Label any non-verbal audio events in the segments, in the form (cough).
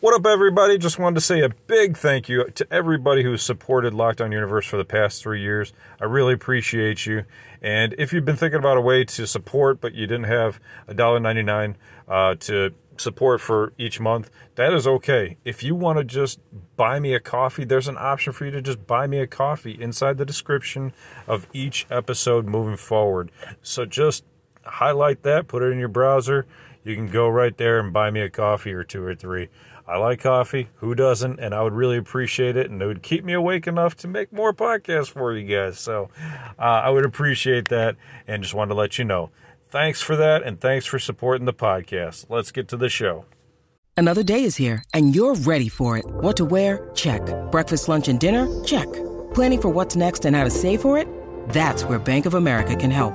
What up, everybody? Just wanted to say a big thank you to everybody who's supported Lockdown Universe for the past three years. I really appreciate you. And if you've been thinking about a way to support, but you didn't have $1.99 uh, to support for each month, that is okay. If you want to just buy me a coffee, there's an option for you to just buy me a coffee inside the description of each episode moving forward. So just highlight that, put it in your browser. You can go right there and buy me a coffee or two or three. I like coffee. Who doesn't? And I would really appreciate it. And it would keep me awake enough to make more podcasts for you guys. So uh, I would appreciate that. And just wanted to let you know. Thanks for that. And thanks for supporting the podcast. Let's get to the show. Another day is here, and you're ready for it. What to wear? Check. Breakfast, lunch, and dinner? Check. Planning for what's next and how to save for it? That's where Bank of America can help.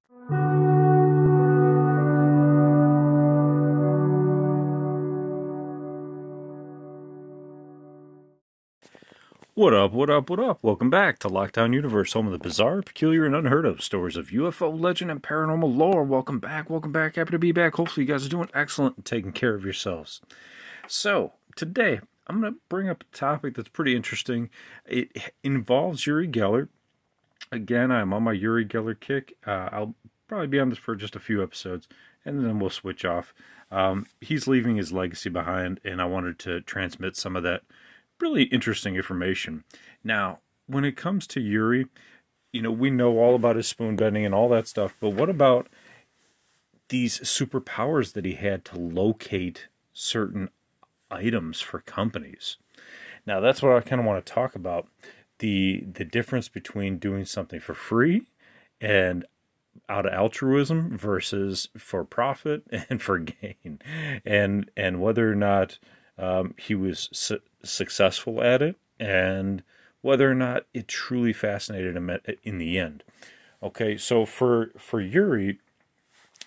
What up, what up, what up? Welcome back to Lockdown Universe, home of the bizarre, peculiar, and unheard of stories of UFO legend and paranormal lore. Welcome back, welcome back. Happy to be back. Hopefully, you guys are doing excellent and taking care of yourselves. So, today, I'm going to bring up a topic that's pretty interesting. It involves Uri Geller. Again, I'm on my Uri Geller kick. Uh, I'll probably be on this for just a few episodes, and then we'll switch off. Um, he's leaving his legacy behind, and I wanted to transmit some of that really interesting information. Now, when it comes to Uri, you know, we know all about his spoon bending and all that stuff, but what about these superpowers that he had to locate certain items for companies? Now, that's what I kind of want to talk about the the difference between doing something for free and out of altruism versus for profit (laughs) and for gain and and whether or not um, he was su- successful at it and whether or not it truly fascinated him at, in the end. Okay, so for for Uri,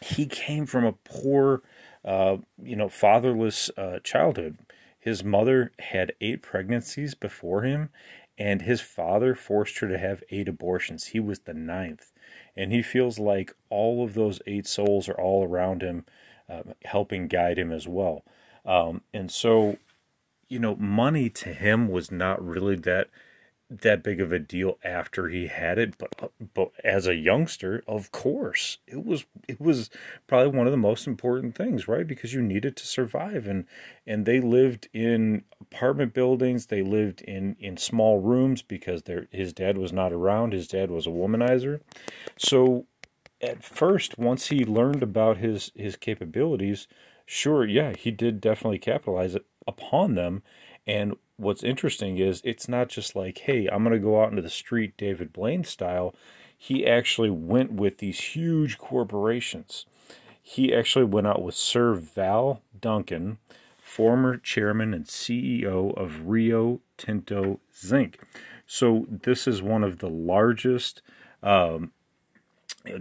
he came from a poor, uh, you know, fatherless uh, childhood. His mother had eight pregnancies before him, and his father forced her to have eight abortions. He was the ninth, and he feels like all of those eight souls are all around him, uh, helping guide him as well. Um, and so, you know, money to him was not really that that big of a deal after he had it, but but as a youngster, of course, it was it was probably one of the most important things, right? Because you needed to survive, and and they lived in apartment buildings, they lived in in small rooms because their his dad was not around. His dad was a womanizer, so at first, once he learned about his his capabilities, sure, yeah, he did definitely capitalize it upon them. And what's interesting is it's not just like, hey, I'm going to go out into the street David Blaine style. He actually went with these huge corporations. He actually went out with Sir Val Duncan, former chairman and CEO of Rio Tinto Zinc. So this is one of the largest um,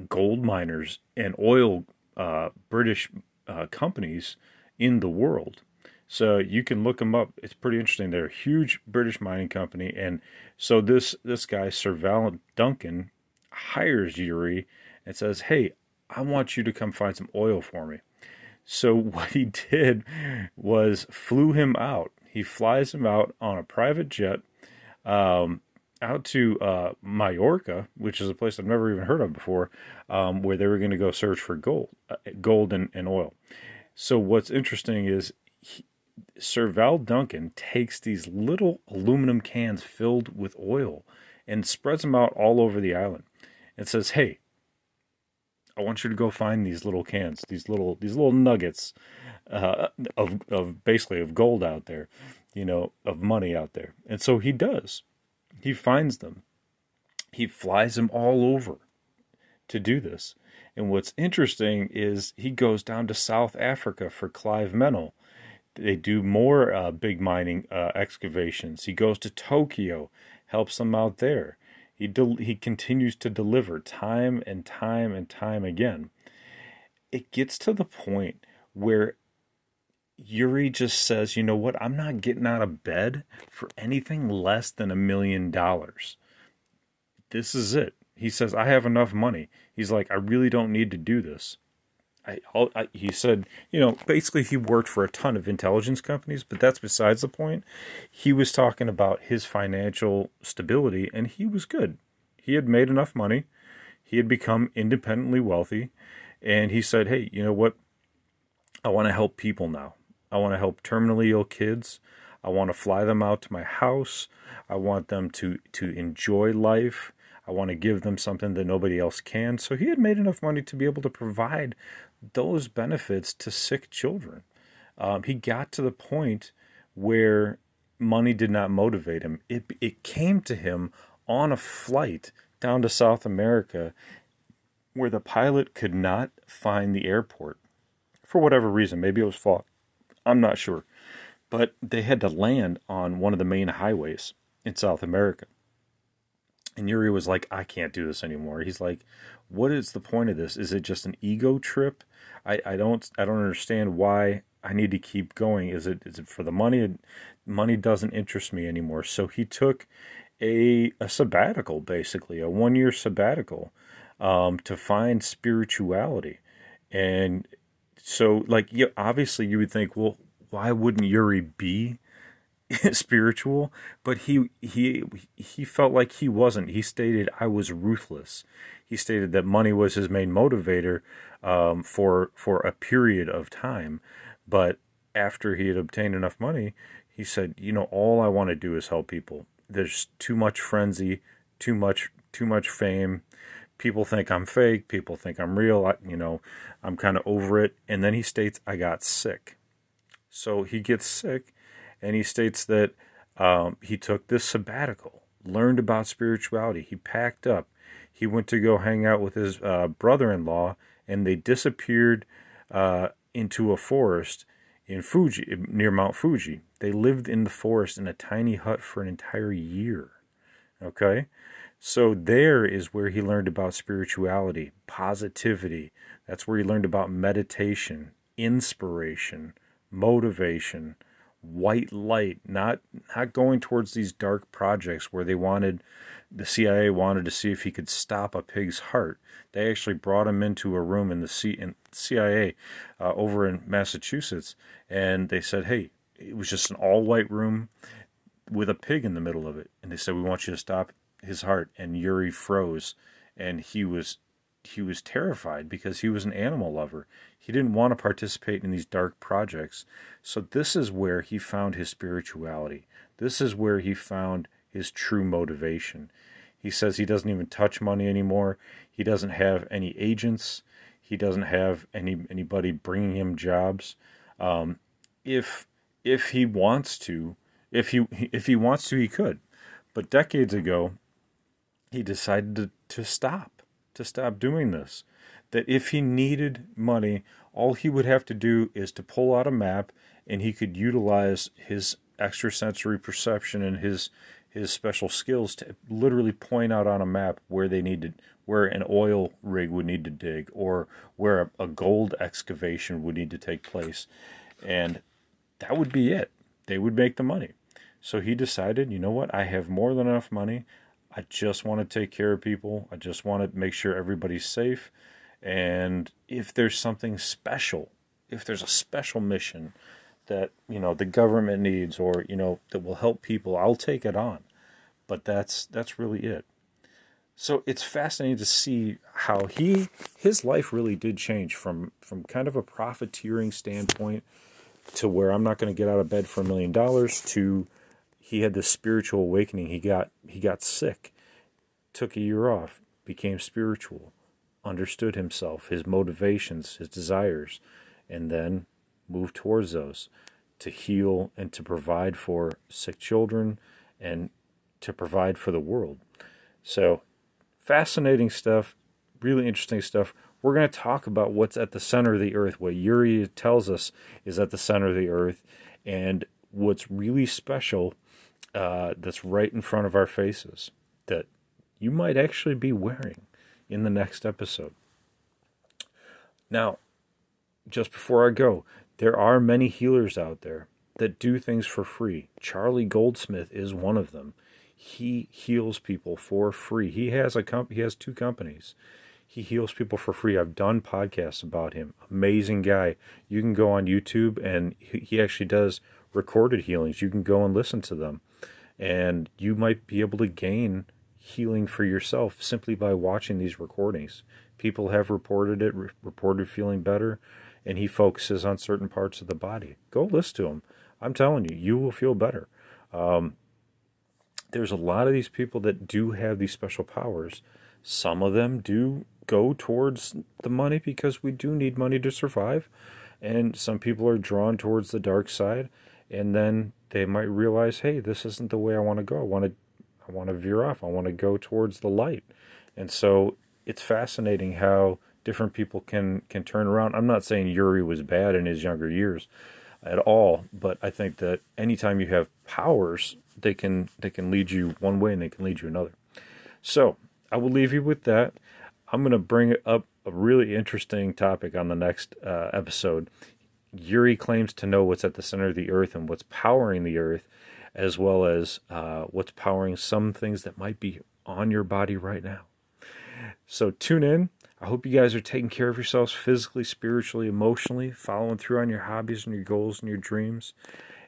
gold miners and oil uh, British uh, companies in the world. So you can look them up. It's pretty interesting. They're a huge British mining company, and so this this guy Sir Val Duncan hires Uri and says, "Hey, I want you to come find some oil for me." So (laughs) what he did was flew him out. He flies him out on a private jet um, out to uh, Mallorca, which is a place I've never even heard of before, um, where they were going to go search for gold, uh, gold and, and, oil. So what's interesting is he, Sir Val Duncan takes these little aluminum cans filled with oil and spreads them out all over the island, and says, "Hey, I want you to go find these little cans, these little these little nuggets uh, of of basically of gold out there, you know, of money out there." And so he does he finds them. He flies them all over to do this. And what's interesting is he goes down to South Africa for Clive Meynell. They do more uh, big mining uh, excavations. He goes to Tokyo, helps them out there. He He del- he continues to deliver time and time and time again. It gets to the point where Yuri just says, "You know what? I'm not getting out of bed for anything less than a million dollars. This is it." He says, "I have enough money." He's like, "I really don't need to do this." I, I, he said, you know, basically he worked for a ton of intelligence companies, but that's besides the point. He was talking about his financial stability, and he was good. He had made enough money. He had become independently wealthy, and he said, "Hey, you know what? I want to help people now. I want to help terminally ill kids. I want to fly them out to my house. I want them to to enjoy life." I want to give them something that nobody else can. So he had made enough money to be able to provide those benefits to sick children. Um, he got to the point where money did not motivate him. It it came to him on a flight down to South America where the pilot could not find the airport for whatever reason. Maybe it was fog. I'm not sure. But they had to land on one of the main highways in South America. And Yuri was like, I can't do this anymore. He's like, what is the point of this? Is it just an ego trip? I, I don't I don't understand why I need to keep going. Is it is it for the money? Money doesn't interest me anymore. So he took a a sabbatical, basically a one year sabbatical, um, to find spirituality, and so like yeah, obviously you would think, well, why wouldn't Yuri be (laughs) spiritual? But he he he felt like he wasn't. He stated, "I was ruthless." He stated that money was his main motivator um, for for a period of time, but after he had obtained enough money, he said, "You know, all I want to do is help people. There's too much frenzy, too much too much fame." People think I'm fake. People think I'm real. I, you know, I'm kind of over it. And then he states, I got sick. So he gets sick and he states that um, he took this sabbatical, learned about spirituality. He packed up. He went to go hang out with his uh, brother in law, and they disappeared uh, into a forest in Fuji, near Mount Fuji. They lived in the forest in a tiny hut for an entire year. Okay? So there is where he learned about spirituality, positivity. That's where he learned about meditation, inspiration, motivation, white light, not not going towards these dark projects where they wanted the CIA wanted to see if he could stop a pig's heart. They actually brought him into a room in the C, in CIA uh, over in Massachusetts, and they said, "Hey, it was just an all-white room with a pig in the middle of it." And they said, "We want you to stop his heart." And Yuri froze, and he was he was terrified because he was an animal lover. He didn't want to participate in these dark projects. So this is where he found his spirituality. This is where he found his true motivation. He says he doesn't even touch money anymore. He doesn't have any agents. He doesn't have any anybody bringing him jobs. Um, if if he wants to, if he if he wants to, he could. But decades ago, he decided to, to stop to stop doing this. That if he needed money, all he would have to do is to pull out a map and he could utilize his extrasensory perception and his his special skills to literally point out on a map where they needed where an oil rig would need to dig or where a, a gold excavation would need to take place. And that would be it. They would make the money. So he decided you know what? I have more than enough money I just want to take care of people. I just want to make sure everybody's safe. And if there's something special, if there's a special mission that, you know, the government needs or, you know, that will help people, I'll take it on. But that's that's really it. So it's fascinating to see how he his life really did change from from kind of a profiteering standpoint to where I'm not going to get out of bed for a million dollars to he had this spiritual awakening. He got he got sick, took a year off, became spiritual, understood himself, his motivations, his desires, and then moved towards those to heal and to provide for sick children and to provide for the world. So, fascinating stuff, really interesting stuff. We're going to talk about what's at the center of the earth, what Yuri tells us is at the center of the earth, and what's really special uh, that's right in front of our faces that you might actually be wearing in the next episode. Now, just before I go, there are many healers out there that do things for free. Charlie Goldsmith is one of them. He heals people for free. He has a comp- he has two companies. He heals people for free. I've done podcasts about him. Amazing guy. You can go on YouTube and he actually does recorded healings. You can go and listen to them. And you might be able to gain healing for yourself simply by watching these recordings. People have reported it, re- reported feeling better, and he focuses on certain parts of the body. Go listen to him. I'm telling you, you will feel better. Um, there's a lot of these people that do have these special powers. Some of them do go towards the money because we do need money to survive. And some people are drawn towards the dark side. And then they might realize, hey, this isn't the way I want to go. I want to I want to veer off. I want to go towards the light. And so it's fascinating how different people can can turn around. I'm not saying Yuri was bad in his younger years at all, but I think that anytime you have powers, they can they can lead you one way and they can lead you another. So I will leave you with that. I'm going to bring up a really interesting topic on the next uh, episode. Yuri claims to know what's at the center of the earth and what's powering the earth, as well as uh, what's powering some things that might be on your body right now. So tune in. I hope you guys are taking care of yourselves physically, spiritually, emotionally, following through on your hobbies and your goals and your dreams.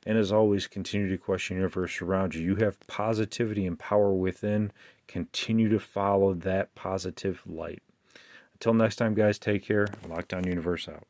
And as always, continue to question the universe around you. You have positivity and power within. Continue to follow that positive light. Until next time, guys, take care. Lockdown Universe out.